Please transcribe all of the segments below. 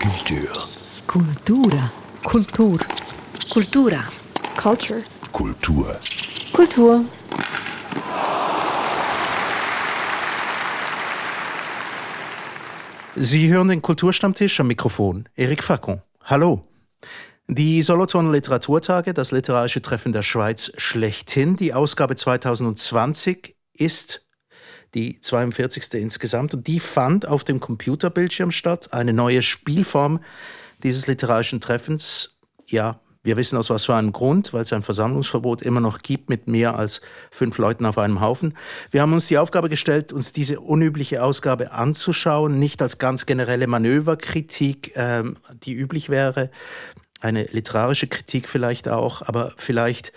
Kultur. Kultura. Kultur. Kultura. Culture. Kultur. Kultur. Sie hören den Kulturstammtisch am Mikrofon. Eric Facon. Hallo. Die Solothurner Literaturtage, das literarische Treffen der Schweiz schlechthin. Die Ausgabe 2020 ist die 42. insgesamt und die fand auf dem Computerbildschirm statt. Eine neue Spielform dieses literarischen Treffens. Ja, wir wissen aus was für einem Grund, weil es ein Versammlungsverbot immer noch gibt mit mehr als fünf Leuten auf einem Haufen. Wir haben uns die Aufgabe gestellt, uns diese unübliche Ausgabe anzuschauen, nicht als ganz generelle Manöverkritik, ähm, die üblich wäre, eine literarische Kritik vielleicht auch, aber vielleicht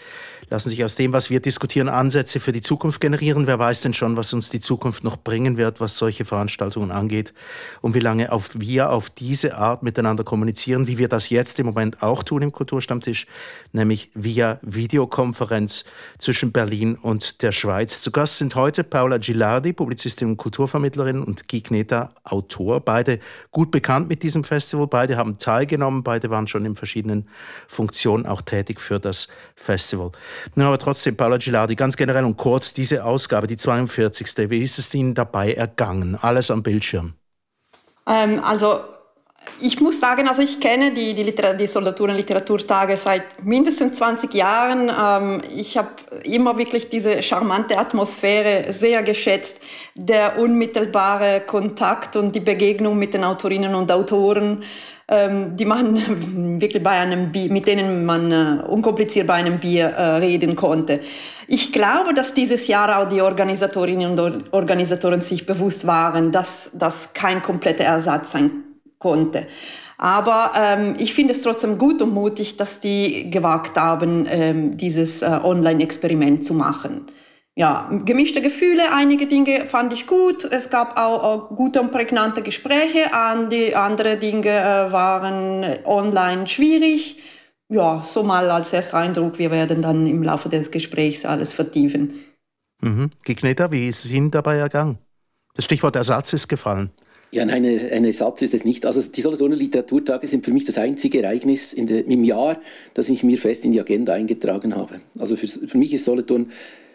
lassen sich aus dem, was wir diskutieren, Ansätze für die Zukunft generieren. Wer weiß denn schon, was uns die Zukunft noch bringen wird, was solche Veranstaltungen angeht und wie lange auf wir auf diese Art miteinander kommunizieren, wie wir das jetzt im Moment auch tun im Kulturstammtisch, nämlich via Videokonferenz zwischen Berlin und der Schweiz. Zu Gast sind heute Paula Gilardi, Publizistin und Kulturvermittlerin und Guy Kneta, Autor. Beide gut bekannt mit diesem Festival, beide haben teilgenommen, beide waren schon in verschiedenen Funktionen auch tätig für das Festival. Nur aber trotzdem, Paolo Gilardi, ganz generell und kurz, diese Ausgabe, die 42. Wie ist es Ihnen dabei ergangen? Alles am Bildschirm. Ähm, also ich muss sagen, also ich kenne die, die, die Solothurner Literaturtage seit mindestens 20 Jahren. Ähm, ich habe immer wirklich diese charmante Atmosphäre sehr geschätzt, der unmittelbare Kontakt und die Begegnung mit den Autorinnen und Autoren ähm, die man wirklich bei einem Bier, mit denen man äh, unkompliziert bei einem Bier äh, reden konnte. Ich glaube, dass dieses Jahr auch die Organisatorinnen und Organisatoren sich bewusst waren, dass das kein kompletter Ersatz sein konnte. Aber ähm, ich finde es trotzdem gut und mutig, dass die gewagt haben, ähm, dieses äh, Online-Experiment zu machen ja, gemischte Gefühle. Einige Dinge fand ich gut. Es gab auch, auch gute und prägnante Gespräche. An die andere Dinge äh, waren online schwierig. Ja, so mal als erster Eindruck. Wir werden dann im Laufe des Gesprächs alles vertiefen. Mhm. Gigneta, wie ist es Ihnen dabei ergangen? Das Stichwort Ersatz ist gefallen. Ja, nein, ein Ersatz ist es nicht. Also die Solothurner Literaturtage sind für mich das einzige Ereignis der, im Jahr, das ich mir fest in die Agenda eingetragen habe. Also für, für mich ist Solothurn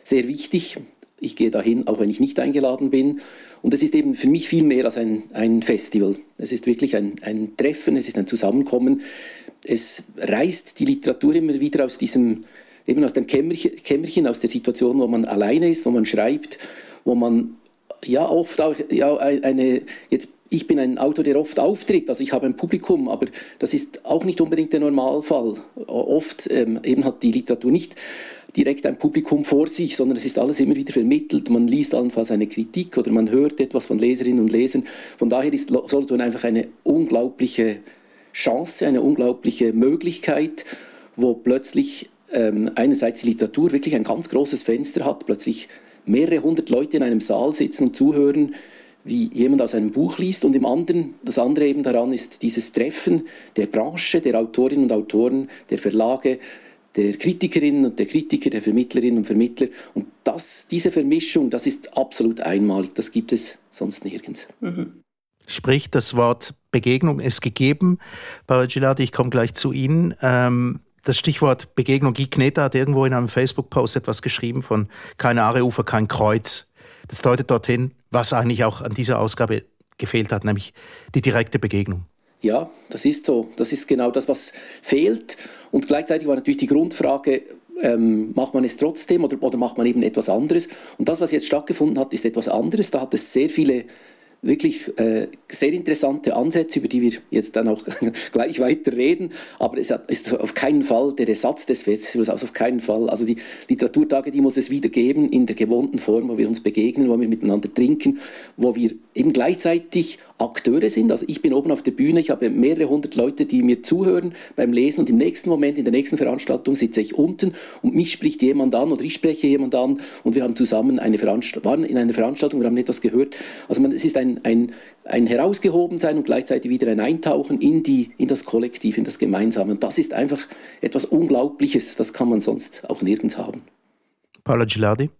sehr wichtig. Ich gehe dahin, auch wenn ich nicht eingeladen bin. Und es ist eben für mich viel mehr als ein, ein Festival. Es ist wirklich ein, ein Treffen, es ist ein Zusammenkommen. Es reißt die Literatur immer wieder aus diesem, eben aus dem Kämmerchen, Kämmerchen, aus der Situation, wo man alleine ist, wo man schreibt, wo man ja oft auch ja, eine, jetzt ich bin ein Autor, der oft auftritt, also ich habe ein Publikum, aber das ist auch nicht unbedingt der Normalfall. Oft ähm, eben hat die Literatur nicht direkt ein Publikum vor sich, sondern es ist alles immer wieder vermittelt. Man liest allenfalls eine Kritik oder man hört etwas von Leserinnen und Lesern. Von daher ist Solothurn einfach eine unglaubliche Chance, eine unglaubliche Möglichkeit, wo plötzlich ähm, einerseits die Literatur wirklich ein ganz großes Fenster hat, plötzlich mehrere hundert Leute in einem Saal sitzen und zuhören, wie jemand aus einem Buch liest und im anderen, das andere eben daran ist dieses Treffen der Branche, der Autorinnen und Autoren, der Verlage, der Kritikerinnen und der Kritiker, der Vermittlerinnen und Vermittler. Und das, diese Vermischung, das ist absolut einmalig. Das gibt es sonst nirgends. Mhm. Sprich, das Wort Begegnung ist gegeben. Paolo Gilardi, ich komme gleich zu Ihnen. Ähm, das Stichwort Begegnung, Guy Kneta hat irgendwo in einem Facebook-Post etwas geschrieben von kein Aareufer, kein Kreuz. Das deutet dorthin, was eigentlich auch an dieser Ausgabe gefehlt hat, nämlich die direkte Begegnung. Ja, das ist so. Das ist genau das, was fehlt. Und gleichzeitig war natürlich die Grundfrage, ähm, macht man es trotzdem oder, oder macht man eben etwas anderes? Und das, was jetzt stattgefunden hat, ist etwas anderes. Da hat es sehr viele wirklich äh, sehr interessante Ansätze, über die wir jetzt dann auch gleich weiter reden. Aber es ist auf keinen Fall der Ersatz des Festivals, also auf keinen Fall. Also die Literaturtage, die muss es wieder geben in der gewohnten Form, wo wir uns begegnen, wo wir miteinander trinken, wo wir eben gleichzeitig Akteure sind. Also ich bin oben auf der Bühne, ich habe mehrere hundert Leute, die mir zuhören beim Lesen und im nächsten Moment, in der nächsten Veranstaltung sitze ich unten und mich spricht jemand an oder ich spreche jemand an und wir haben zusammen eine Veranstaltung, waren in einer Veranstaltung, wir haben etwas gehört. Also man, es ist ein, ein, ein Herausgehobensein und gleichzeitig wieder ein Eintauchen in, die, in das Kollektiv, in das Gemeinsame. Und das ist einfach etwas Unglaubliches, das kann man sonst auch nirgends haben. Paolo Gilardi?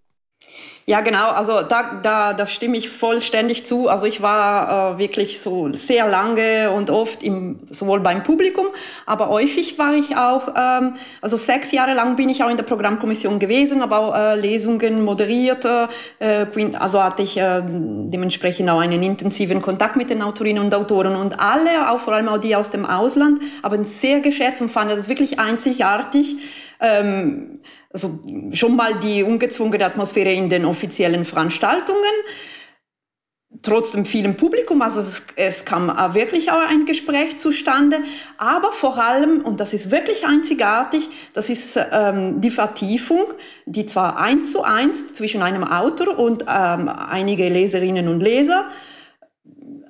Ja, genau. Also da, da, da stimme ich vollständig zu. Also ich war äh, wirklich so sehr lange und oft im, sowohl beim Publikum, aber häufig war ich auch, ähm, also sechs Jahre lang bin ich auch in der Programmkommission gewesen, aber auch äh, Lesungen moderiert. Äh, also hatte ich äh, dementsprechend auch einen intensiven Kontakt mit den Autorinnen und Autoren und alle, auch vor allem auch die aus dem Ausland, haben sehr geschätzt und fanden das wirklich einzigartig. Ähm, also schon mal die ungezwungene Atmosphäre in den offiziellen Veranstaltungen, trotzdem vielen Publikum, also es, es kam wirklich auch ein Gespräch zustande, aber vor allem, und das ist wirklich einzigartig, das ist ähm, die Vertiefung, die zwar eins zu eins zwischen einem Autor und ähm, einige Leserinnen und Leser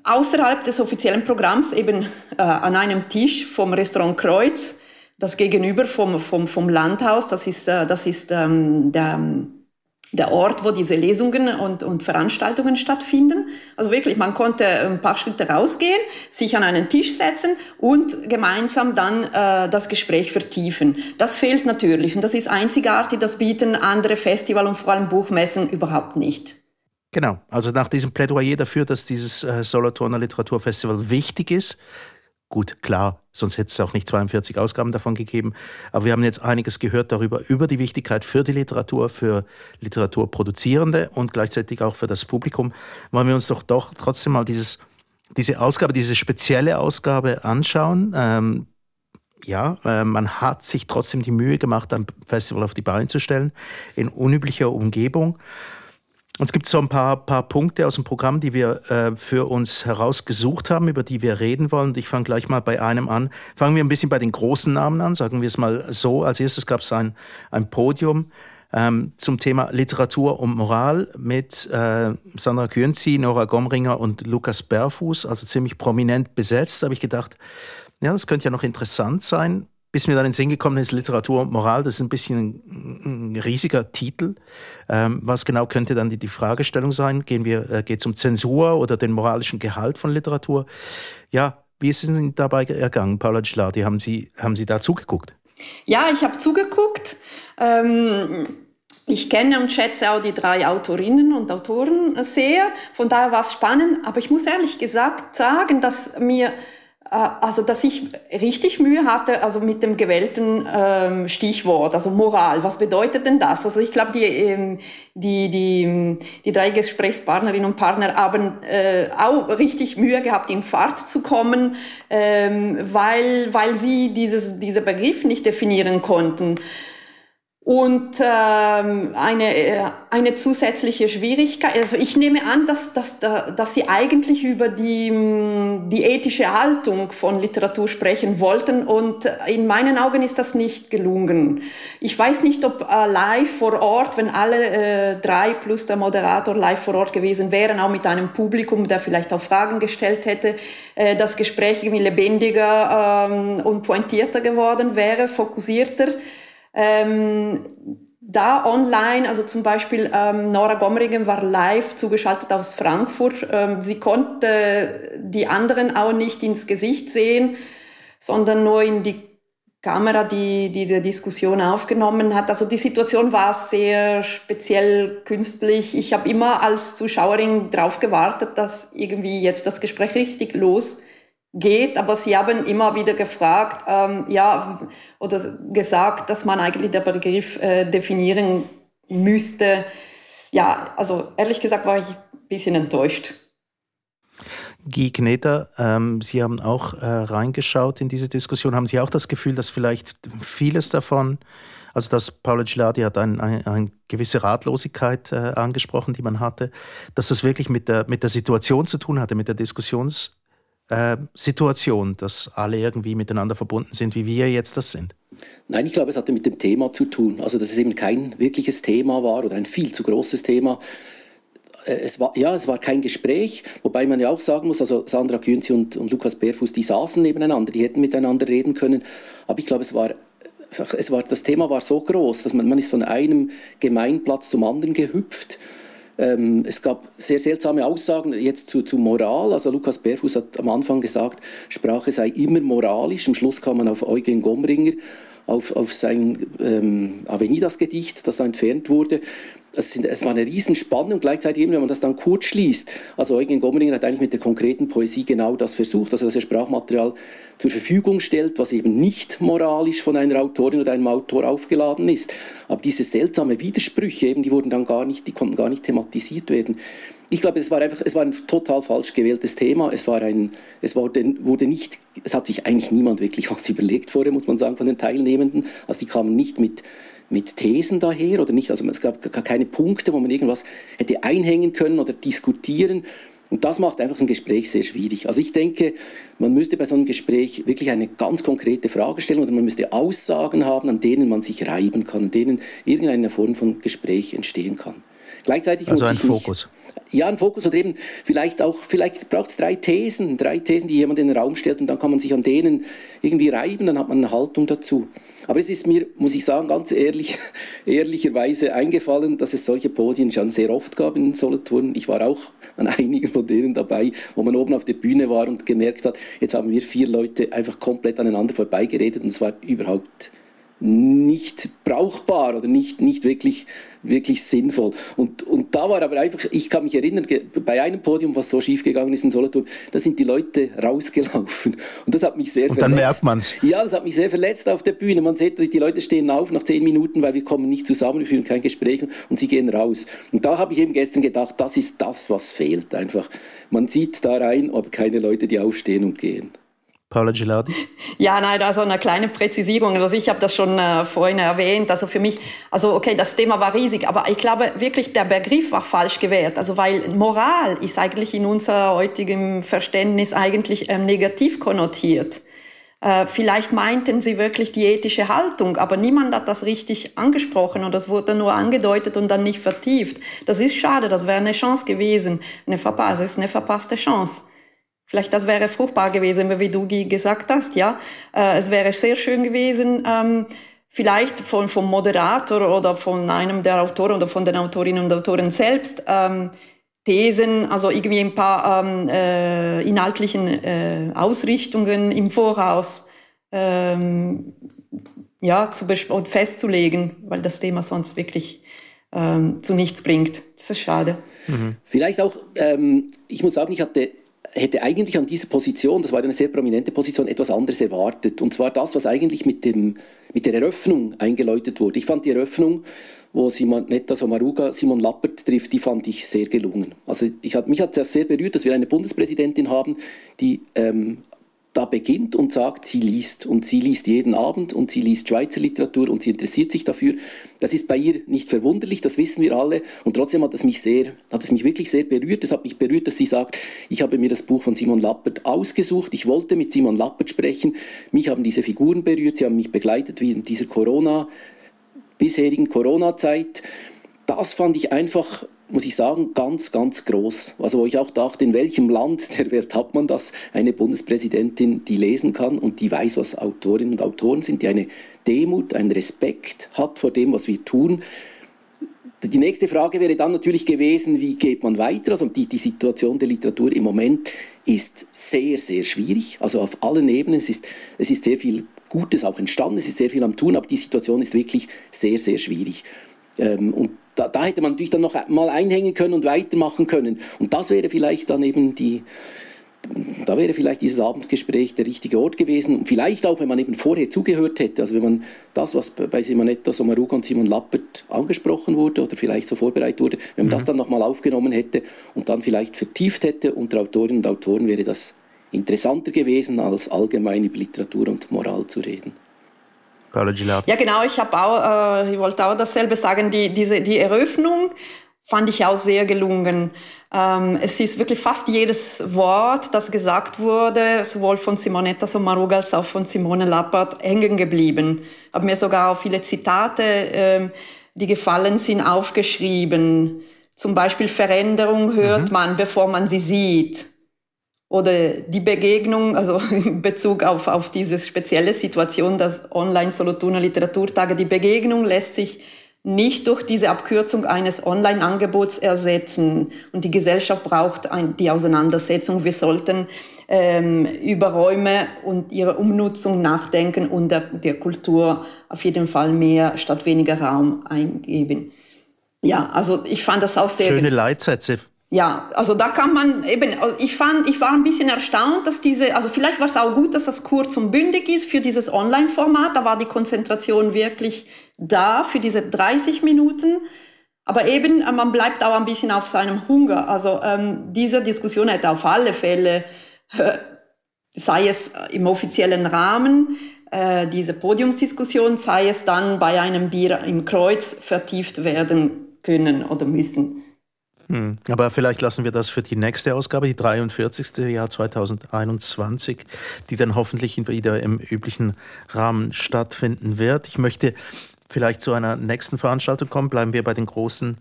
außerhalb des offiziellen Programms eben äh, an einem Tisch vom Restaurant Kreuz das Gegenüber vom, vom, vom Landhaus, das ist, äh, das ist ähm, der, der Ort, wo diese Lesungen und, und Veranstaltungen stattfinden. Also wirklich, man konnte ein paar Schritte rausgehen, sich an einen Tisch setzen und gemeinsam dann äh, das Gespräch vertiefen. Das fehlt natürlich und das ist einzigartig, das bieten andere Festival und vor allem Buchmessen überhaupt nicht. Genau, also nach diesem Plädoyer dafür, dass dieses äh, Solothurner Literaturfestival wichtig ist, Gut, klar, sonst hätte es auch nicht 42 Ausgaben davon gegeben. Aber wir haben jetzt einiges gehört darüber, über die Wichtigkeit für die Literatur, für Literaturproduzierende und gleichzeitig auch für das Publikum. Wollen wir uns doch, doch trotzdem mal dieses, diese Ausgabe, diese spezielle Ausgabe anschauen. Ähm, ja, äh, man hat sich trotzdem die Mühe gemacht, ein Festival auf die Beine zu stellen, in unüblicher Umgebung. Und es gibt so ein paar, paar Punkte aus dem Programm, die wir äh, für uns herausgesucht haben, über die wir reden wollen. Und ich fange gleich mal bei einem an. Fangen wir ein bisschen bei den großen Namen an, sagen wir es mal so. Als erstes gab es ein, ein Podium ähm, zum Thema Literatur und Moral mit äh, Sandra Kürnzi, Nora Gomringer und Lukas Berfuß, also ziemlich prominent besetzt. Da habe ich gedacht, ja, das könnte ja noch interessant sein bis mir dann in den Sinn gekommen ist, Literatur und Moral, das ist ein bisschen ein, riesiger Titel. Ähm, was genau könnte dann die, die Fragestellung sein? Gehen wir, äh, geht es um Zensur oder den moralischen Gehalt von Literatur? Ja, wie ist es Ihnen dabei ergangen, Paula Gilardi? Haben Sie, haben Sie da zugeguckt? Ja, ich habe zugeguckt. Ähm ich kenne und schätze auch die drei Autorinnen und Autoren sehr. Von daher war es spannend. Aber ich muss ehrlich gesagt sagen, dass mir also, dass ich richtig Mühe hatte, also mit dem gewählten ähm, Stichwort, also Moral. Was bedeutet denn das? Also, ich glaube, die, ähm, die, die, die drei Gesprächspartnerinnen und Partner haben äh, auch richtig Mühe gehabt, in Fahrt zu kommen, ähm, weil, weil sie dieses, diesen Begriff nicht definieren konnten. Und ähm, eine, äh, eine zusätzliche Schwierigkeit, also ich nehme an, dass, dass, dass Sie eigentlich über die, die ethische Haltung von Literatur sprechen wollten und in meinen Augen ist das nicht gelungen. Ich weiß nicht, ob äh, live vor Ort, wenn alle äh, drei plus der Moderator live vor Ort gewesen wären, auch mit einem Publikum, der vielleicht auch Fragen gestellt hätte, äh, das Gespräch irgendwie lebendiger ähm, und pointierter geworden wäre, fokussierter. Ähm, da online, also zum Beispiel ähm, Nora Gomringen war live zugeschaltet aus Frankfurt. Ähm, sie konnte die anderen auch nicht ins Gesicht sehen, sondern nur in die Kamera, die, die die Diskussion aufgenommen hat. Also die Situation war sehr speziell künstlich. Ich habe immer als Zuschauerin darauf gewartet, dass irgendwie jetzt das Gespräch richtig los geht, aber sie haben immer wieder gefragt, ähm, ja, oder gesagt, dass man eigentlich den Begriff äh, definieren müsste. Ja, also ehrlich gesagt war ich ein bisschen enttäuscht. Guy Kneter, ähm, Sie haben auch äh, reingeschaut in diese Diskussion. Haben Sie auch das Gefühl, dass vielleicht vieles davon, also dass Paolo Gilardi hat eine ein, ein gewisse Ratlosigkeit äh, angesprochen, die man hatte, dass das wirklich mit der, mit der Situation zu tun hatte, mit der Diskussions- äh, Situation, dass alle irgendwie miteinander verbunden sind, wie wir jetzt das sind? Nein, ich glaube, es hatte mit dem Thema zu tun. Also, dass es eben kein wirkliches Thema war oder ein viel zu großes Thema. Äh, es war, ja, es war kein Gespräch, wobei man ja auch sagen muss, also Sandra Künzi und, und Lukas Bärfuß, die saßen nebeneinander, die hätten miteinander reden können. Aber ich glaube, es war es war, das Thema war so groß, dass man, man ist von einem Gemeinplatz zum anderen gehüpft ähm, es gab sehr seltsame Aussagen jetzt zu, zu Moral. Also Lukas Berfuß hat am Anfang gesagt, Sprache sei immer moralisch. Am Schluss kam man auf Eugen Gomringer, auf, auf sein ähm, Avenidas-Gedicht, das da entfernt wurde. Es, sind, es war eine Riesenspannung, gleichzeitig eben, wenn man das dann kurz schließt. Also Eugen Gommeringer hat eigentlich mit der konkreten Poesie genau das versucht, dass er Sprachmaterial zur Verfügung stellt, was eben nicht moralisch von einer Autorin oder einem Autor aufgeladen ist. Aber diese seltsame Widersprüche eben, die wurden dann gar nicht, die konnten gar nicht thematisiert werden. Ich glaube, es war einfach, es war ein total falsch gewähltes Thema. Es war ein, es wurde, wurde nicht, es hat sich eigentlich niemand wirklich was überlegt vorher, muss man sagen, von den Teilnehmenden. Also die kamen nicht mit, mit Thesen daher oder nicht, also es gab keine Punkte, wo man irgendwas hätte einhängen können oder diskutieren. Und das macht einfach ein Gespräch sehr schwierig. Also ich denke, man müsste bei so einem Gespräch wirklich eine ganz konkrete Frage stellen oder man müsste Aussagen haben, an denen man sich reiben kann, an denen irgendeine Form von Gespräch entstehen kann. Gleichzeitig also muss ein ich Fokus. Mich, ja, ein Fokus oder eben vielleicht auch, vielleicht braucht es drei Thesen, drei Thesen, die jemand in den Raum stellt und dann kann man sich an denen irgendwie reiben, dann hat man eine Haltung dazu. Aber es ist mir, muss ich sagen, ganz ehrlich, ehrlicherweise eingefallen, dass es solche Podien schon sehr oft gab in Solothurn. Ich war auch an einigen von denen dabei, wo man oben auf der Bühne war und gemerkt hat, jetzt haben wir vier Leute einfach komplett aneinander vorbeigeredet und es war überhaupt nicht brauchbar oder nicht, nicht wirklich, wirklich sinnvoll. Und, und da war aber einfach, ich kann mich erinnern, bei einem Podium, was so schief gegangen ist in Solothurn, da sind die Leute rausgelaufen. Und das hat mich sehr und verletzt. dann merkt man's. Ja, das hat mich sehr verletzt auf der Bühne. Man sieht, die Leute stehen auf nach zehn Minuten, weil wir kommen nicht zusammen, wir führen kein Gespräch und sie gehen raus. Und da habe ich eben gestern gedacht, das ist das, was fehlt einfach. Man sieht da rein, aber keine Leute, die aufstehen und gehen. Paula Gilardi? Ja, nein, also eine kleine Präzisierung. Also ich habe das schon äh, vorhin erwähnt. Also für mich, also okay, das Thema war riesig, aber ich glaube wirklich, der Begriff war falsch gewählt. Also weil Moral ist eigentlich in unser heutigem Verständnis eigentlich ähm, negativ konnotiert. Äh, vielleicht meinten sie wirklich die ethische Haltung, aber niemand hat das richtig angesprochen und das wurde nur angedeutet und dann nicht vertieft. Das ist schade, das wäre eine Chance gewesen. Eine verpasste, ist eine verpasste Chance. Vielleicht das wäre fruchtbar gewesen, wie du gesagt hast, ja. Äh, es wäre sehr schön gewesen, ähm, vielleicht von, vom Moderator oder von einem der Autoren oder von den Autorinnen und Autoren selbst ähm, Thesen, also irgendwie ein paar ähm, äh, inhaltlichen äh, Ausrichtungen im Voraus ähm, ja, zu festzulegen, weil das Thema sonst wirklich ähm, zu nichts bringt. Das ist schade. Mhm. Vielleicht auch, ähm, ich muss sagen, ich hatte hätte eigentlich an dieser Position, das war eine sehr prominente Position, etwas anderes erwartet. Und zwar das, was eigentlich mit, dem, mit der Eröffnung eingeläutet wurde. Ich fand die Eröffnung, wo Simon Netta Somaruga Simon Lappert trifft, die fand ich sehr gelungen. Also ich mich hat es sehr berührt, dass wir eine Bundespräsidentin haben, die ähm, da beginnt und sagt, sie liest. Und sie liest jeden Abend und sie liest Schweizer Literatur und sie interessiert sich dafür. Das ist bei ihr nicht verwunderlich, das wissen wir alle. Und trotzdem hat es mich sehr, hat es mich wirklich sehr berührt. Es hat mich berührt, dass sie sagt, ich habe mir das Buch von Simon Lappert ausgesucht. Ich wollte mit Simon Lappert sprechen. Mich haben diese Figuren berührt. Sie haben mich begleitet wie in dieser Corona, bisherigen Corona-Zeit. Das fand ich einfach muss ich sagen, ganz, ganz groß. Also wo ich auch dachte, in welchem Land der Welt hat man das? Eine Bundespräsidentin, die lesen kann und die weiß, was Autorinnen und Autoren sind, die eine Demut, einen Respekt hat vor dem, was wir tun. Die nächste Frage wäre dann natürlich gewesen, wie geht man weiter? Also die, die Situation der Literatur im Moment ist sehr, sehr schwierig. Also auf allen Ebenen. Es ist, es ist sehr viel Gutes auch entstanden, es ist sehr viel am Tun, aber die Situation ist wirklich sehr, sehr schwierig. Ähm, und da, da, hätte man natürlich dann noch mal einhängen können und weitermachen können. Und das wäre vielleicht dann eben die, da wäre vielleicht dieses Abendgespräch der richtige Ort gewesen. Und vielleicht auch, wenn man eben vorher zugehört hätte, also wenn man das, was bei Simonetta Sommaruga und Simon Lappert angesprochen wurde oder vielleicht so vorbereitet wurde, wenn man mhm. das dann nochmal aufgenommen hätte und dann vielleicht vertieft hätte unter Autorinnen und Autoren, wäre das interessanter gewesen, als allgemein über Literatur und Moral zu reden. Paolo Gilardi. Ja, genau. Ich, auch, äh, ich wollte auch dasselbe sagen. Die, diese, die Eröffnung fand ich auch sehr gelungen. Ähm, es ist wirklich fast jedes Wort, das gesagt wurde, sowohl von Simonetta Sommaruga als auch von Simone Lappert, hängen geblieben. Ich habe mir sogar auch viele Zitate, äh, die gefallen sind, aufgeschrieben. Zum Beispiel Veränderung hört mhm. man, bevor man sie sieht oder die Begegnung, also in Bezug auf, auf diese spezielle Situation, das Online-Solothurner Literaturtage, die Begegnung lässt sich nicht durch diese Abkürzung eines Online-Angebots ersetzen. Und die Gesellschaft braucht ein, die Auseinandersetzung. Wir sollten ähm, über Räume und ihre Umnutzung nachdenken und der, der Kultur auf jeden Fall mehr statt weniger Raum eingeben. Ja, also ich fand das auch sehr. Schöne Leitsätze. Ja, also da kann man eben, also ich fand, ich war ein bisschen erstaunt, dass diese, also vielleicht war es auch gut, dass das kurz und bündig ist für dieses Online-Format. Da war die Konzentration wirklich da für diese 30 Minuten. Aber eben, äh, man bleibt auch ein bisschen auf seinem Hunger. Also ähm, diese Diskussion hätte auf alle Fälle, äh, sei es im offiziellen Rahmen, äh, diese Podiumsdiskussion, sei es dann bei einem Bier im Kreuz vertieft werden können oder müssen. Hm, aber vielleicht lassen wir das für die nächste Ausgabe, die 43. Jahr 2021, die dann hoffentlich wieder im üblichen Rahmen stattfinden wird. Ich möchte vielleicht zu einer nächsten Veranstaltung kommen. Bleiben wir bei den großen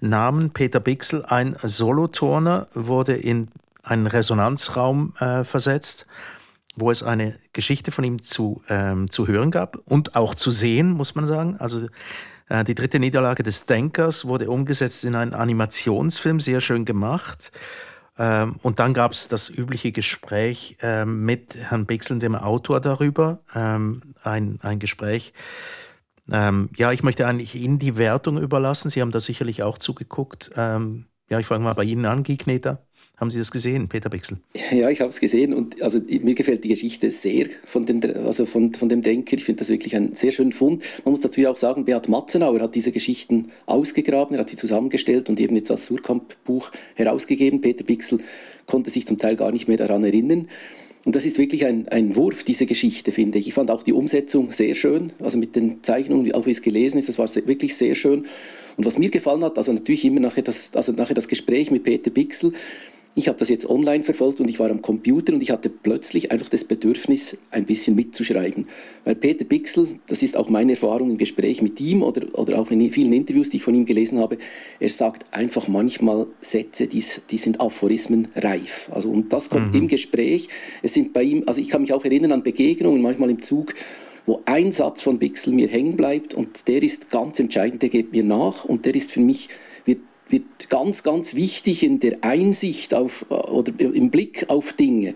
Namen. Peter Bixel, ein Soloturner, wurde in einen Resonanzraum äh, versetzt, wo es eine Geschichte von ihm zu, ähm, zu hören gab und auch zu sehen, muss man sagen. Also die dritte Niederlage des Denkers wurde umgesetzt in einen Animationsfilm, sehr schön gemacht. Ähm, und dann gab es das übliche Gespräch ähm, mit Herrn Bixel, dem Autor, darüber. Ähm, ein, ein Gespräch. Ja, ich möchte eigentlich Ihnen die Wertung überlassen. Sie haben da sicherlich auch zugeguckt. Ja, ich fange mal bei Ihnen an, Giekneter. Haben Sie das gesehen, Peter Bixel? Ja, ich habe es gesehen und also mir gefällt die Geschichte sehr von, den, also von, von dem Denker. Ich finde das wirklich einen sehr schönen Fund. Man muss dazu auch sagen, Beat Matzenauer hat diese Geschichten ausgegraben, er hat sie zusammengestellt und eben jetzt das Surkamp-Buch herausgegeben. Peter Bixel konnte sich zum Teil gar nicht mehr daran erinnern. Und das ist wirklich ein, ein Wurf, diese Geschichte, finde ich. Ich fand auch die Umsetzung sehr schön, also mit den Zeichnungen, auch wie es gelesen ist, das war wirklich sehr schön. Und was mir gefallen hat, also natürlich immer nachher das, also nachher das Gespräch mit Peter Bixel, ich habe das jetzt online verfolgt und ich war am Computer und ich hatte plötzlich einfach das Bedürfnis, ein bisschen mitzuschreiben. Weil Peter Bixel, das ist auch meine Erfahrung im Gespräch mit ihm oder, oder auch in vielen Interviews, die ich von ihm gelesen habe, er sagt einfach manchmal Sätze, die, die sind aphorismenreif. Also, und das kommt mhm. im Gespräch. Es sind bei ihm, also ich kann mich auch erinnern an Begegnungen, manchmal im Zug, wo ein Satz von Bixel mir hängen bleibt und der ist ganz entscheidend, der geht mir nach und der ist für mich ganz, ganz wichtig in der Einsicht auf, oder im Blick auf Dinge.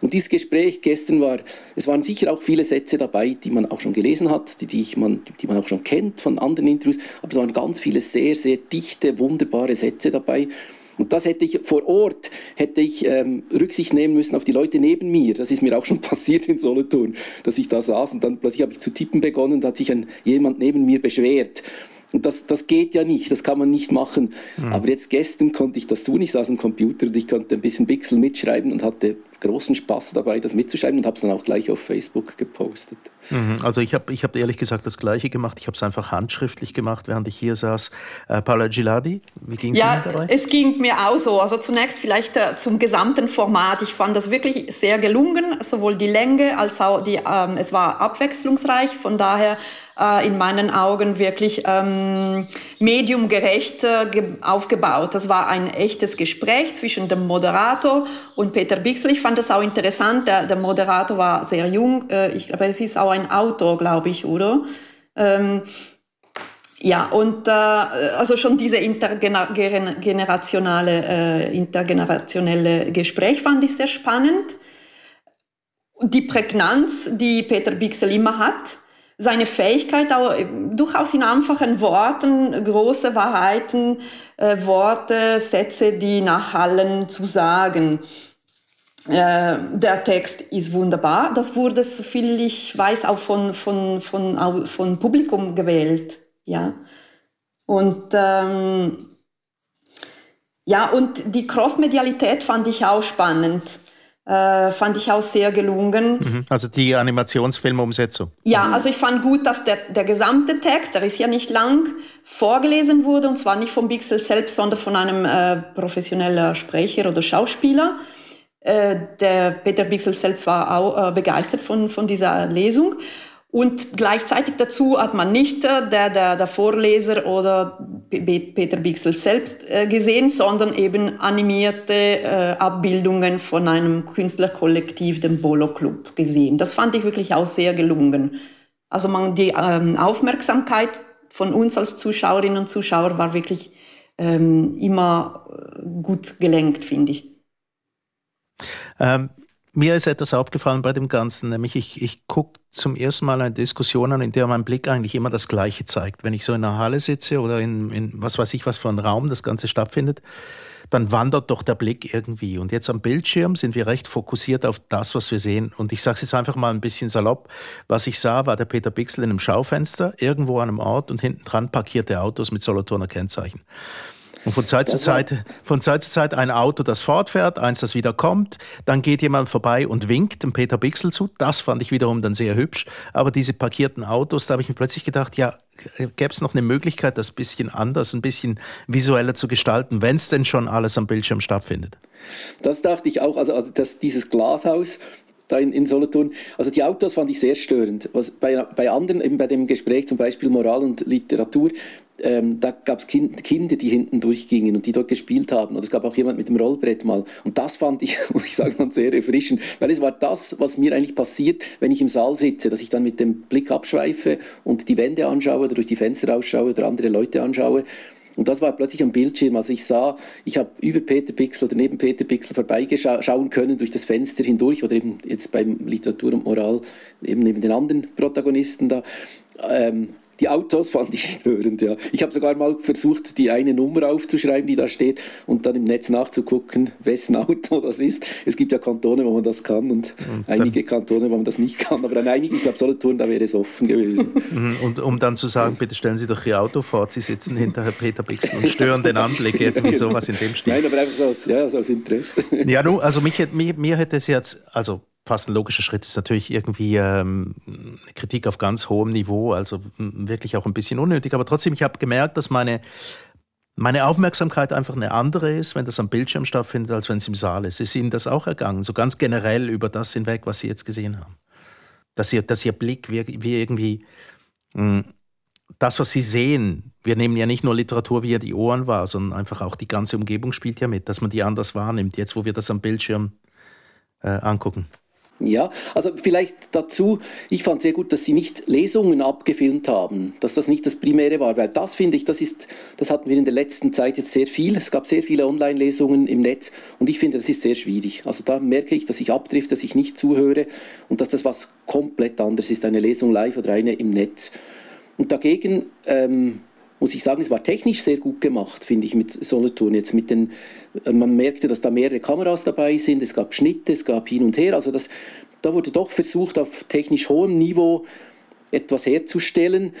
Und dieses Gespräch gestern war, es waren sicher auch viele Sätze dabei, die man auch schon gelesen hat, die, die, ich man, die man auch schon kennt von anderen Interviews, aber es waren ganz viele sehr, sehr dichte, wunderbare Sätze dabei. Und das hätte ich vor Ort, hätte ich ähm, Rücksicht nehmen müssen auf die Leute neben mir. Das ist mir auch schon passiert in Solothurn, dass ich da saß und dann plötzlich habe ich zu tippen begonnen und hat sich ein, jemand neben mir beschwert. Und das, das geht ja nicht, das kann man nicht machen. Mhm. Aber jetzt gestern konnte ich das tun. Ich saß am Computer und ich konnte ein bisschen Pixel mitschreiben und hatte großen Spaß dabei, das mitzuschreiben und habe es dann auch gleich auf Facebook gepostet. Mhm. Also ich habe ich hab ehrlich gesagt das Gleiche gemacht. Ich habe es einfach handschriftlich gemacht, während ich hier saß. Äh, Paula Giladi, wie ging es ja, Ihnen dabei? Es ging mir auch so. Also zunächst vielleicht äh, zum gesamten Format. Ich fand das wirklich sehr gelungen, sowohl die Länge als auch die, ähm, es war abwechslungsreich. Von daher äh, in meinen Augen wirklich ähm, mediumgerecht äh, aufgebaut. Das war ein echtes Gespräch zwischen dem Moderator und Peter Bixel. Ich fand das auch interessant. Der, der Moderator war sehr jung. Äh, ich glaube, es ist auch ein Autor, glaube ich, oder? Ähm, ja, und äh, also schon diese intergenerationale, äh, intergenerationelle Gespräch fand ich sehr spannend. Die Prägnanz, die Peter Bixel immer hat, seine Fähigkeit, auch durchaus in einfachen Worten, große Wahrheiten, äh, Worte, Sätze, die nachhallen, zu sagen. Äh, der Text ist wunderbar. Das wurde, soviel ich weiß, auch von, von, von, von Publikum gewählt. Ja. Und ähm, ja, und die Crossmedialität fand ich auch spannend. Äh, fand ich auch sehr gelungen. Mhm. Also die Animationsfilmumsetzung. Ja, also ich fand gut, dass der, der gesamte Text, der ist ja nicht lang, vorgelesen wurde und zwar nicht vom Bixel selbst, sondern von einem äh, professionellen Sprecher oder Schauspieler. Äh, der Peter Bixel selbst war auch äh, begeistert von, von dieser Lesung. Und gleichzeitig dazu hat man nicht äh, der, der, der Vorleser oder Peter Bixel selbst äh, gesehen, sondern eben animierte äh, Abbildungen von einem Künstlerkollektiv, dem Bolo Club, gesehen. Das fand ich wirklich auch sehr gelungen. Also man, die ähm, Aufmerksamkeit von uns als Zuschauerinnen und Zuschauer war wirklich ähm, immer gut gelenkt, finde ich. Ähm, mir ist etwas aufgefallen bei dem Ganzen, nämlich ich, ich gucke zum ersten Mal eine Diskussion an, in der mein Blick eigentlich immer das Gleiche zeigt. Wenn ich so in einer Halle sitze oder in, in was weiß ich, was für ein Raum das Ganze stattfindet, dann wandert doch der Blick irgendwie. Und jetzt am Bildschirm sind wir recht fokussiert auf das, was wir sehen. Und ich sage es jetzt einfach mal ein bisschen salopp. Was ich sah, war der Peter Bixel in einem Schaufenster, irgendwo an einem Ort und hinten dran parkierte Autos mit Solothurner Kennzeichen. Und von Zeit zu Zeit, von Zeit zu Zeit ein Auto, das fortfährt, eins, das wieder kommt. Dann geht jemand vorbei und winkt dem Peter Bixel zu. Das fand ich wiederum dann sehr hübsch. Aber diese parkierten Autos, da habe ich mir plötzlich gedacht, ja, gäbe es noch eine Möglichkeit, das ein bisschen anders, ein bisschen visueller zu gestalten, wenn es denn schon alles am Bildschirm stattfindet? Das dachte ich auch. Also, also dass dieses Glashaus da in, in Solothurn. Also die Autos fand ich sehr störend. Was bei, bei anderen, eben bei dem Gespräch zum Beispiel Moral und Literatur, ähm, da gab es kind, Kinder, die hinten durchgingen und die dort gespielt haben. Oder es gab auch jemand mit dem Rollbrett mal. Und das fand ich, muss ich sagen, sehr erfrischend, weil es war das, was mir eigentlich passiert, wenn ich im Saal sitze, dass ich dann mit dem Blick abschweife und die Wände anschaue oder durch die Fenster ausschaue oder andere Leute anschaue. Und das war plötzlich am Bildschirm. Also ich sah, ich habe über Peter Pixel oder neben Peter Pixel vorbeischauen können durch das Fenster hindurch oder eben jetzt beim Literatur und Moral eben neben den anderen Protagonisten da. Ähm, die Autos fand ich störend, ja. Ich habe sogar mal versucht, die eine Nummer aufzuschreiben, die da steht, und dann im Netz nachzugucken, wessen Auto das ist. Es gibt ja Kantone, wo man das kann und, und einige Kantone, wo man das nicht kann. Aber an einigen, ich glaube, Solothurn, da wäre es offen gewesen. Mhm, und um dann zu sagen, bitte stellen Sie doch Ihr Auto vor, Sie sitzen hinter Herr Peter Bixen und stören den Anblick, irgendwie sowas in dem Stil. Nein, aber einfach so aus, ja, so aus Interesse. Ja, nun, also mich, mir, mir hätte es jetzt, also fast ein logischer Schritt ist natürlich irgendwie ähm, eine Kritik auf ganz hohem Niveau, also wirklich auch ein bisschen unnötig. Aber trotzdem, ich habe gemerkt, dass meine, meine Aufmerksamkeit einfach eine andere ist, wenn das am Bildschirm stattfindet, als wenn es im Saal ist. Ist Ihnen das auch ergangen, so ganz generell über das hinweg, was Sie jetzt gesehen haben? Dass, ihr, dass Ihr Blick wie, wie irgendwie mh, das, was Sie sehen, wir nehmen ja nicht nur Literatur, wie er die Ohren war, sondern einfach auch die ganze Umgebung spielt ja mit, dass man die anders wahrnimmt, jetzt wo wir das am Bildschirm äh, angucken. Ja, also vielleicht dazu, ich fand sehr gut, dass Sie nicht Lesungen abgefilmt haben, dass das nicht das Primäre war, weil das finde ich, das ist, das hatten wir in der letzten Zeit jetzt sehr viel. Es gab sehr viele Online-Lesungen im Netz und ich finde, das ist sehr schwierig. Also da merke ich, dass ich abtrifft, dass ich nicht zuhöre und dass das was komplett anderes ist, eine Lesung live oder eine im Netz. Und dagegen ähm, muss ich sagen, es war technisch sehr gut gemacht, finde ich, mit Solothurn. Jetzt mit den, man merkte, dass da mehrere Kameras dabei sind, es gab Schnitte, es gab hin und her. Also das, da wurde doch versucht, auf technisch hohem Niveau etwas herzustellen.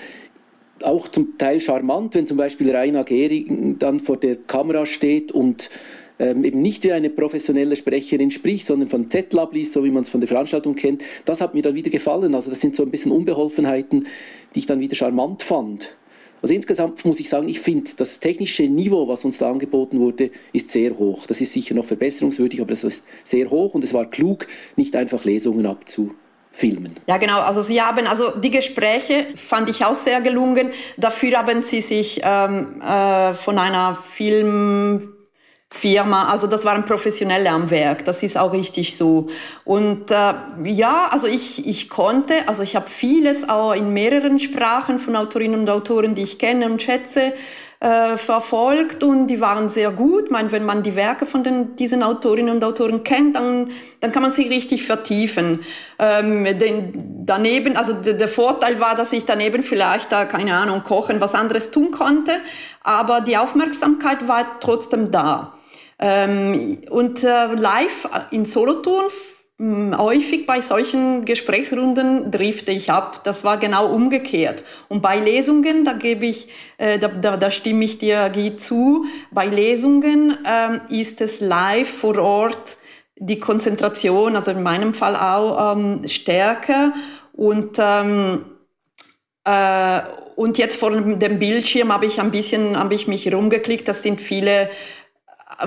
Auch zum Teil charmant, wenn zum Beispiel Rainer Gehring dann vor der Kamera steht und ähm, eben nicht wie eine professionelle Sprecherin spricht, sondern von Z-Lab liest, so wie man es von der Veranstaltung kennt. Das hat mir dann wieder gefallen. Also das sind so ein bisschen Unbeholfenheiten, die ich dann wieder charmant fand. Also insgesamt muss ich sagen, ich finde, das technische Niveau, was uns da angeboten wurde, ist sehr hoch. Das ist sicher noch verbesserungswürdig, aber das ist sehr hoch und es war klug, nicht einfach Lesungen abzufilmen. Ja, genau. Also Sie haben, also die Gespräche fand ich auch sehr gelungen. Dafür haben Sie sich ähm, äh, von einer Film Firma, also das waren Professionelle am Werk, das ist auch richtig so. Und äh, ja, also ich, ich konnte, also ich habe vieles auch in mehreren Sprachen von Autorinnen und Autoren, die ich kenne und schätze, äh, verfolgt und die waren sehr gut. Ich meine, wenn man die Werke von den, diesen Autorinnen und Autoren kennt, dann, dann kann man sie richtig vertiefen. Ähm, den, daneben, also der Vorteil war, dass ich daneben vielleicht da, keine Ahnung, kochen, was anderes tun konnte, aber die Aufmerksamkeit war trotzdem da. Ähm, und äh, live in Solothurn häufig bei solchen Gesprächsrunden drifte ich ab. Das war genau umgekehrt. Und bei Lesungen, da gebe ich, äh, da, da, da, stimme ich dir Guy, zu. Bei Lesungen ähm, ist es live vor Ort die Konzentration, also in meinem Fall auch ähm, stärker und ähm, äh, und jetzt vor dem Bildschirm habe ich ein bisschen, habe ich mich rumgeklickt. Das sind viele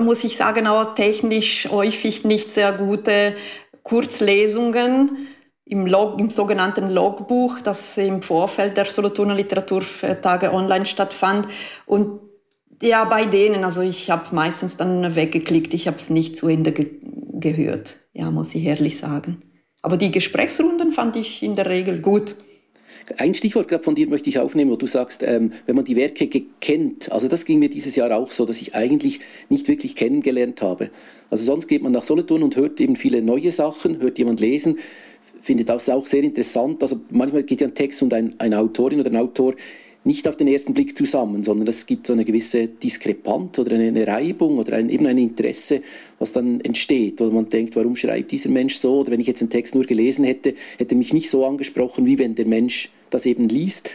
muss ich sagen, auch technisch häufig nicht sehr gute Kurzlesungen im, Log, im sogenannten Logbuch, das im Vorfeld der Solothurner Literaturtage online stattfand. Und ja, bei denen, also ich habe meistens dann weggeklickt, ich habe es nicht zu Ende ge gehört, ja, muss ich ehrlich sagen. Aber die Gesprächsrunden fand ich in der Regel gut. Ein Stichwort von dir möchte ich aufnehmen, wo du sagst, ähm, wenn man die Werke kennt, also das ging mir dieses Jahr auch so, dass ich eigentlich nicht wirklich kennengelernt habe. Also sonst geht man nach Solothurn und hört eben viele neue Sachen, hört jemand lesen, findet das auch sehr interessant. Also manchmal geht ja ein Text und ein, eine Autorin oder ein Autor nicht auf den ersten Blick zusammen, sondern es gibt so eine gewisse Diskrepanz oder eine, Reibung oder ein, eben ein Interesse, was dann entsteht. Oder man denkt, warum schreibt dieser Mensch so? Oder wenn ich jetzt einen Text nur gelesen hätte, hätte mich nicht so angesprochen, wie wenn der Mensch das eben liest.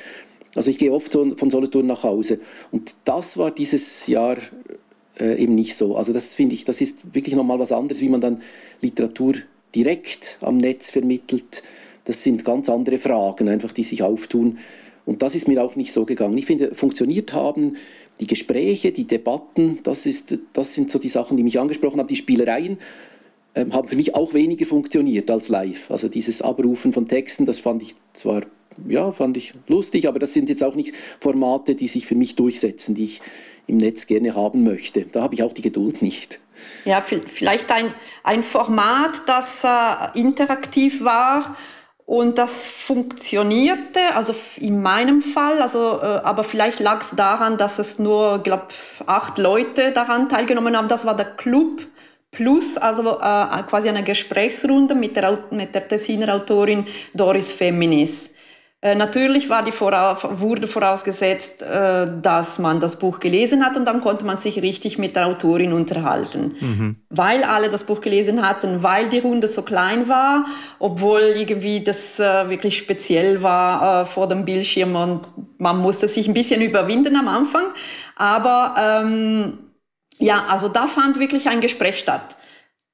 Also ich gehe oft von Solothurn nach Hause. Und das war dieses Jahr äh, eben nicht so. Also das finde ich, das ist wirklich nochmal was anderes, wie man dann Literatur direkt am Netz vermittelt. Das sind ganz andere Fragen, einfach die sich auftun. Und das ist mir auch nicht so gegangen. Ich finde, funktioniert haben die Gespräche, die Debatten, das, ist, das sind so die Sachen, die mich angesprochen haben. Die Spielereien ähm, haben für mich auch weniger funktioniert als live. Also dieses Abrufen von Texten, das fand ich zwar ja, fand ich lustig, aber das sind jetzt auch nicht Formate, die sich für mich durchsetzen, die ich im Netz gerne haben möchte. Da habe ich auch die Geduld nicht. Ja, vielleicht ein, ein Format, das äh, interaktiv war und das funktionierte, also in meinem Fall, also, äh, aber vielleicht lag es daran, dass es nur, glaube acht Leute daran teilgenommen haben. Das war der Club Plus, also äh, quasi eine Gesprächsrunde mit der, mit der Tessiner Autorin Doris Feminis. Äh, natürlich war die voraus, wurde vorausgesetzt, äh, dass man das Buch gelesen hat und dann konnte man sich richtig mit der Autorin unterhalten. Mhm. Weil alle das Buch gelesen hatten, weil die Runde so klein war, obwohl irgendwie das äh, wirklich speziell war vor dem Bildschirm und man musste sich ein bisschen überwinden am Anfang. Aber ähm, ja, also da fand wirklich ein Gespräch statt.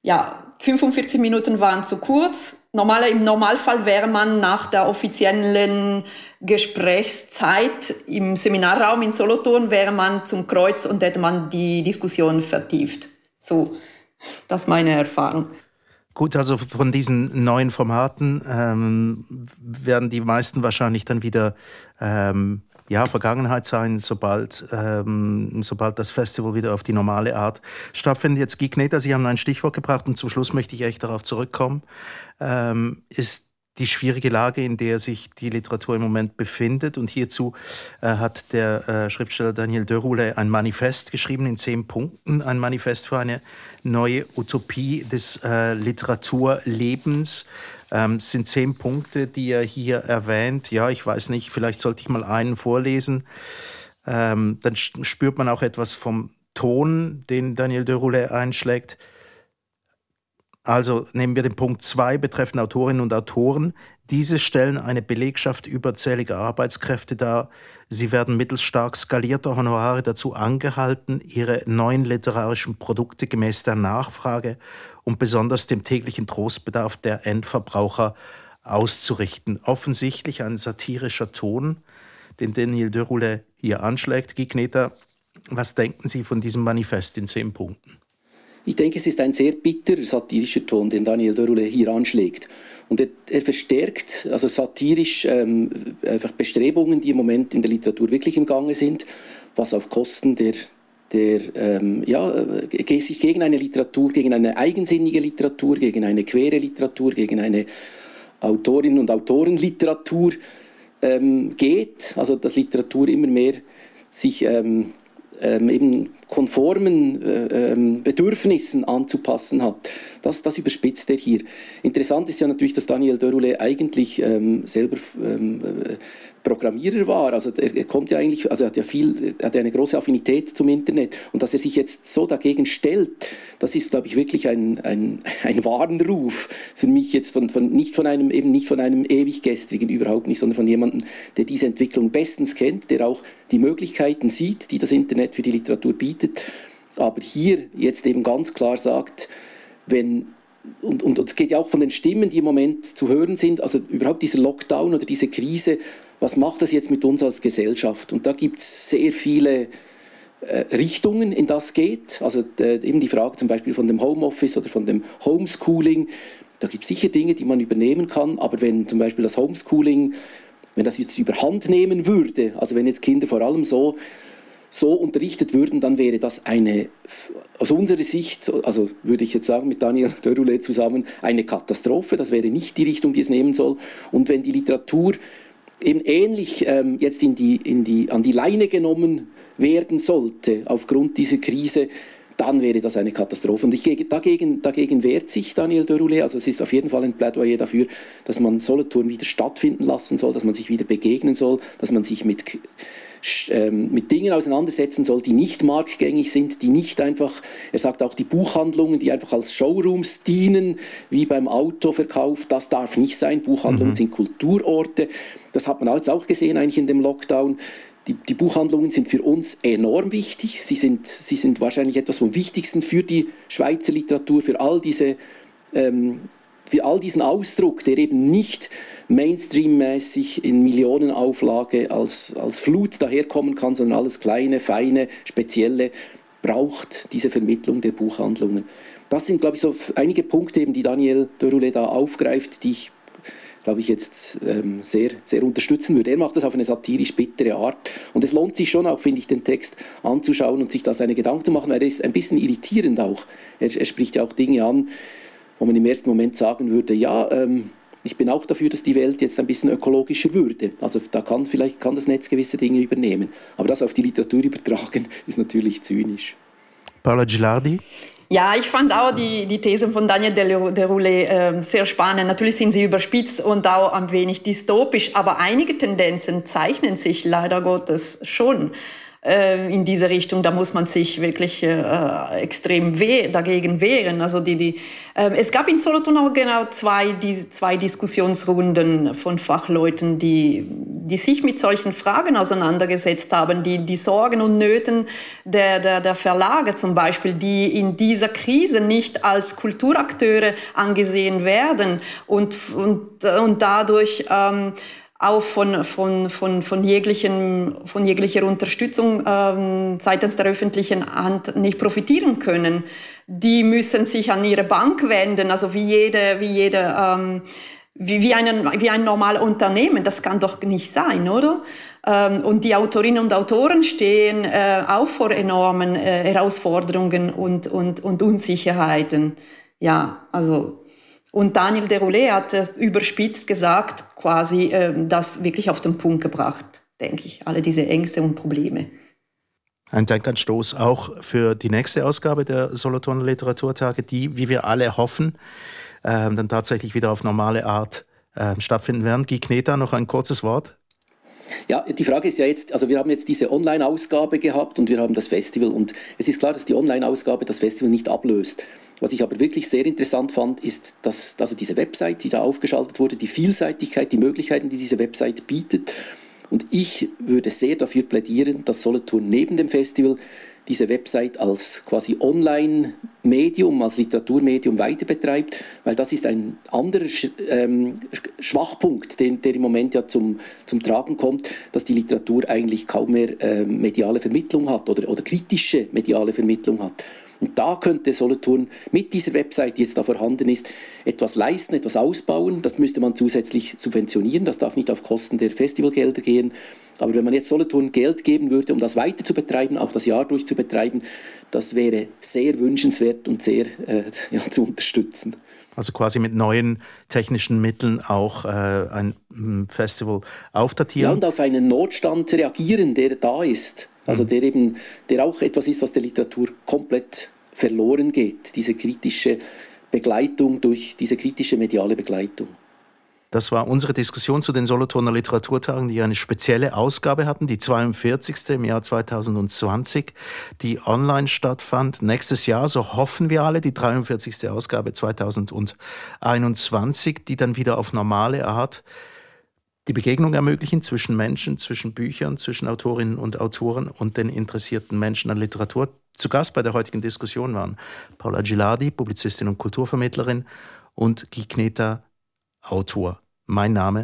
Ja, 45 Minuten waren zu kurz Normal, Im Normalfall wäre man nach der offiziellen Gesprächszeit im Seminarraum in Solothurn, wäre man zum Kreuz und hätte man die Diskussion vertieft. So, das ist meine Erfahrung. Gut, also von diesen neuen Formaten ähm, werden die meisten wahrscheinlich dann wieder ähm, ja, Vergangenheit sein, sobald, ähm, sobald das Festival wieder auf die normale Art stattfindet. Jetzt Geeknator, Sie haben ein Stichwort gebracht und zum Schluss möchte ich echt darauf zurückkommen, ähm, ist die schwierige Lage, in der sich die Literatur im Moment befindet. Und hierzu äh, hat der äh, Schriftsteller Daniel Dörrule ein Manifest geschrieben in zehn Punkten, ein Manifest für eine neue Utopie des äh, Literaturlebens. Ähm, es sind zehn Punkte, die er hier erwähnt. Ja, ich weiß nicht, vielleicht sollte ich mal einen vorlesen. Ähm, dann spürt man auch etwas vom Ton, den Daniel Dörrule einschlägt. Also nehmen wir den Punkt 2 betreffend Autorinnen und Autoren. Diese stellen eine Belegschaft überzähliger Arbeitskräfte dar. Sie werden mittels stark skalierter Honorare dazu angehalten, ihre neuen literarischen Produkte gemäß der Nachfrage und besonders dem täglichen Trostbedarf der Endverbraucher auszurichten. Offensichtlich ein satirischer Ton, den Daniel Dörule hier anschlägt. Gigneter, was denken Sie von diesem Manifest in zehn Punkten? Ich denke, es ist ein sehr bitterer satirischer Ton, den Daniel Dörrule hier anschlägt. Und er, er verstärkt also satirisch ähm, einfach Bestrebungen, die im Moment in der Literatur wirklich im Gange sind, was auf Kosten der, der ähm, ja, äh, sich gegen eine Literatur, gegen eine eigensinnige Literatur, gegen eine quere Literatur, gegen eine Autorinnen- und Autorenliteratur ähm, geht. Also dass Literatur immer mehr sich ähm, ähm, eben konformen äh, ähm, Bedürfnissen anzupassen hat. Das, das überspitzt er hier. Interessant ist ja natürlich, dass Daniel Dörrule eigentlich ähm, selber ähm, äh, Programmierer war. Also er, kommt ja eigentlich, also er hat ja viel, er hat ja eine große Affinität zum Internet. Und dass er sich jetzt so dagegen stellt, das ist, glaube ich, wirklich ein, ein, ein Warnruf für mich jetzt von, von, nicht von einem, eben nicht von einem Ewiggestrigen überhaupt nicht, sondern von jemandem, der diese Entwicklung bestens kennt, der auch die Möglichkeiten sieht, die das Internet für die Literatur bietet. Aber hier jetzt eben ganz klar sagt, wenn und, und, und es geht ja auch von den Stimmen, die im Moment zu hören sind, also überhaupt dieser Lockdown oder diese Krise, was macht das jetzt mit uns als Gesellschaft? Und da gibt es sehr viele äh, Richtungen, in das geht. Also äh, eben die Frage zum Beispiel von dem Homeoffice oder von dem Homeschooling. Da gibt es sicher Dinge, die man übernehmen kann, aber wenn zum Beispiel das Homeschooling, wenn das jetzt überhand nehmen würde, also wenn jetzt Kinder vor allem so so unterrichtet würden, dann wäre das eine, aus unserer Sicht, also würde ich jetzt sagen mit Daniel Dörrule zusammen, eine Katastrophe. Das wäre nicht die Richtung, die es nehmen soll. Und wenn die Literatur eben ähnlich ähm, jetzt in die, in die, an die Leine genommen werden sollte aufgrund dieser Krise, dann wäre das eine Katastrophe. Und ich, dagegen, dagegen wehrt sich Daniel de Roulet. Also es ist auf jeden Fall ein Plädoyer dafür, dass man Solothurn wieder stattfinden lassen soll, dass man sich wieder begegnen soll, dass man sich mit ähm, mit Dingen auseinandersetzen soll, die nicht marktgängig sind, die nicht einfach, er sagt auch die Buchhandlungen, die einfach als Showrooms dienen, wie beim Autoverkauf, das darf nicht sein. Buchhandlungen mhm. sind Kulturorte. Das hat man jetzt auch gesehen eigentlich in dem Lockdown. Die, die, Buchhandlungen sind für uns enorm wichtig. Sie sind, sie sind wahrscheinlich etwas vom Wichtigsten für die Schweizer Literatur, für all diese, ähm, für all diesen Ausdruck, der eben nicht Mainstream-mäßig in Millionenauflage als, als Flut daherkommen kann, sondern alles kleine, feine, spezielle braucht diese Vermittlung der Buchhandlungen. Das sind, glaube ich, so einige Punkte, eben, die Daniel Dörule da aufgreift, die ich glaube ich, jetzt ähm, sehr, sehr unterstützen würde. Er macht das auf eine satirisch bittere Art. Und es lohnt sich schon auch, finde ich, den Text anzuschauen und sich da seine Gedanken zu machen, weil er ist ein bisschen irritierend auch. Er, er spricht ja auch Dinge an, wo man im ersten Moment sagen würde, ja, ähm, ich bin auch dafür, dass die Welt jetzt ein bisschen ökologischer würde. Also da kann vielleicht kann das Netz gewisse Dinge übernehmen. Aber das auf die Literatur übertragen, ist natürlich zynisch. Paola Gilardi? Ja, ich fand auch die, die Thesen von Daniel Deroulet äh, sehr spannend. Natürlich sind sie überspitzt und auch ein wenig dystopisch, aber einige Tendenzen zeichnen sich leider Gottes schon äh, in diese Richtung. Da muss man sich wirklich äh, extrem weh, dagegen wehren. Also die, die, äh, es gab in Solothurn auch genau zwei, die, zwei Diskussionsrunden von Fachleuten, die, die sich mit solchen Fragen auseinandergesetzt haben, die die Sorgen und Nöten der, der, der Verlage zum Beispiel, die in dieser Krise nicht als Kulturakteure angesehen werden und, und, und dadurch ähm, auch von, von, von, von, jeglichen, von jeglicher Unterstützung ähm, seitens der öffentlichen Hand nicht profitieren können. Die müssen sich an ihre Bank wenden, also wie jede, wie jede, ähm, wie, wie, einen, wie ein normales Unternehmen. Das kann doch nicht sein, oder? Ähm, und die Autorinnen und Autoren stehen äh, auch vor enormen äh, Herausforderungen und, und, und Unsicherheiten. Ja, also und Daniel Deroulet hat es überspitzt gesagt, quasi äh, das wirklich auf den Punkt gebracht, denke ich, alle diese Ängste und Probleme. Ein Denkanstoß auch für die nächste Ausgabe der Solothurner Literaturtage, die, wie wir alle hoffen, äh, dann tatsächlich wieder auf normale Art äh, stattfinden werden. Guy Kneta, noch ein kurzes Wort. Ja, die Frage ist ja jetzt, also wir haben jetzt diese Online-Ausgabe gehabt und wir haben das Festival und es ist klar, dass die Online-Ausgabe das Festival nicht ablöst. Was ich aber wirklich sehr interessant fand, ist, dass also diese Website, die da aufgeschaltet wurde, die Vielseitigkeit, die Möglichkeiten, die diese Website bietet. Und ich würde sehr dafür plädieren, dass Solothurn neben dem Festival diese Website als quasi Online-Medium, als Literaturmedium weiter betreibt, weil das ist ein anderer ähm, Schwachpunkt, den, der im Moment ja zum, zum Tragen kommt, dass die Literatur eigentlich kaum mehr äh, mediale Vermittlung hat oder, oder kritische mediale Vermittlung hat. Und da könnte Solothurn mit dieser Website, die jetzt da vorhanden ist, etwas leisten, etwas ausbauen. Das müsste man zusätzlich subventionieren. Das darf nicht auf Kosten der Festivalgelder gehen. Aber wenn man jetzt Solothurn Geld geben würde, um das weiter zu betreiben, auch das Jahr durch zu betreiben, das wäre sehr wünschenswert und sehr äh, ja, zu unterstützen. Also quasi mit neuen technischen Mitteln auch äh, ein hm, Festival aufdatieren. Ja, und auf einen Notstand reagieren, der da ist. Also mhm. der eben, der auch etwas ist, was der Literatur komplett verloren geht, diese kritische Begleitung durch diese kritische mediale Begleitung. Das war unsere Diskussion zu den Solothurner Literaturtagen, die eine spezielle Ausgabe hatten, die 42. im Jahr 2020, die online stattfand. Nächstes Jahr, so hoffen wir alle, die 43. Ausgabe 2021, die dann wieder auf normale Art die Begegnung ermöglichen zwischen Menschen, zwischen Büchern, zwischen Autorinnen und Autoren und den interessierten Menschen an Literatur. Zu Gast bei der heutigen Diskussion waren Paula Gilardi, Publizistin und Kulturvermittlerin, und Guy Autor. Mein Name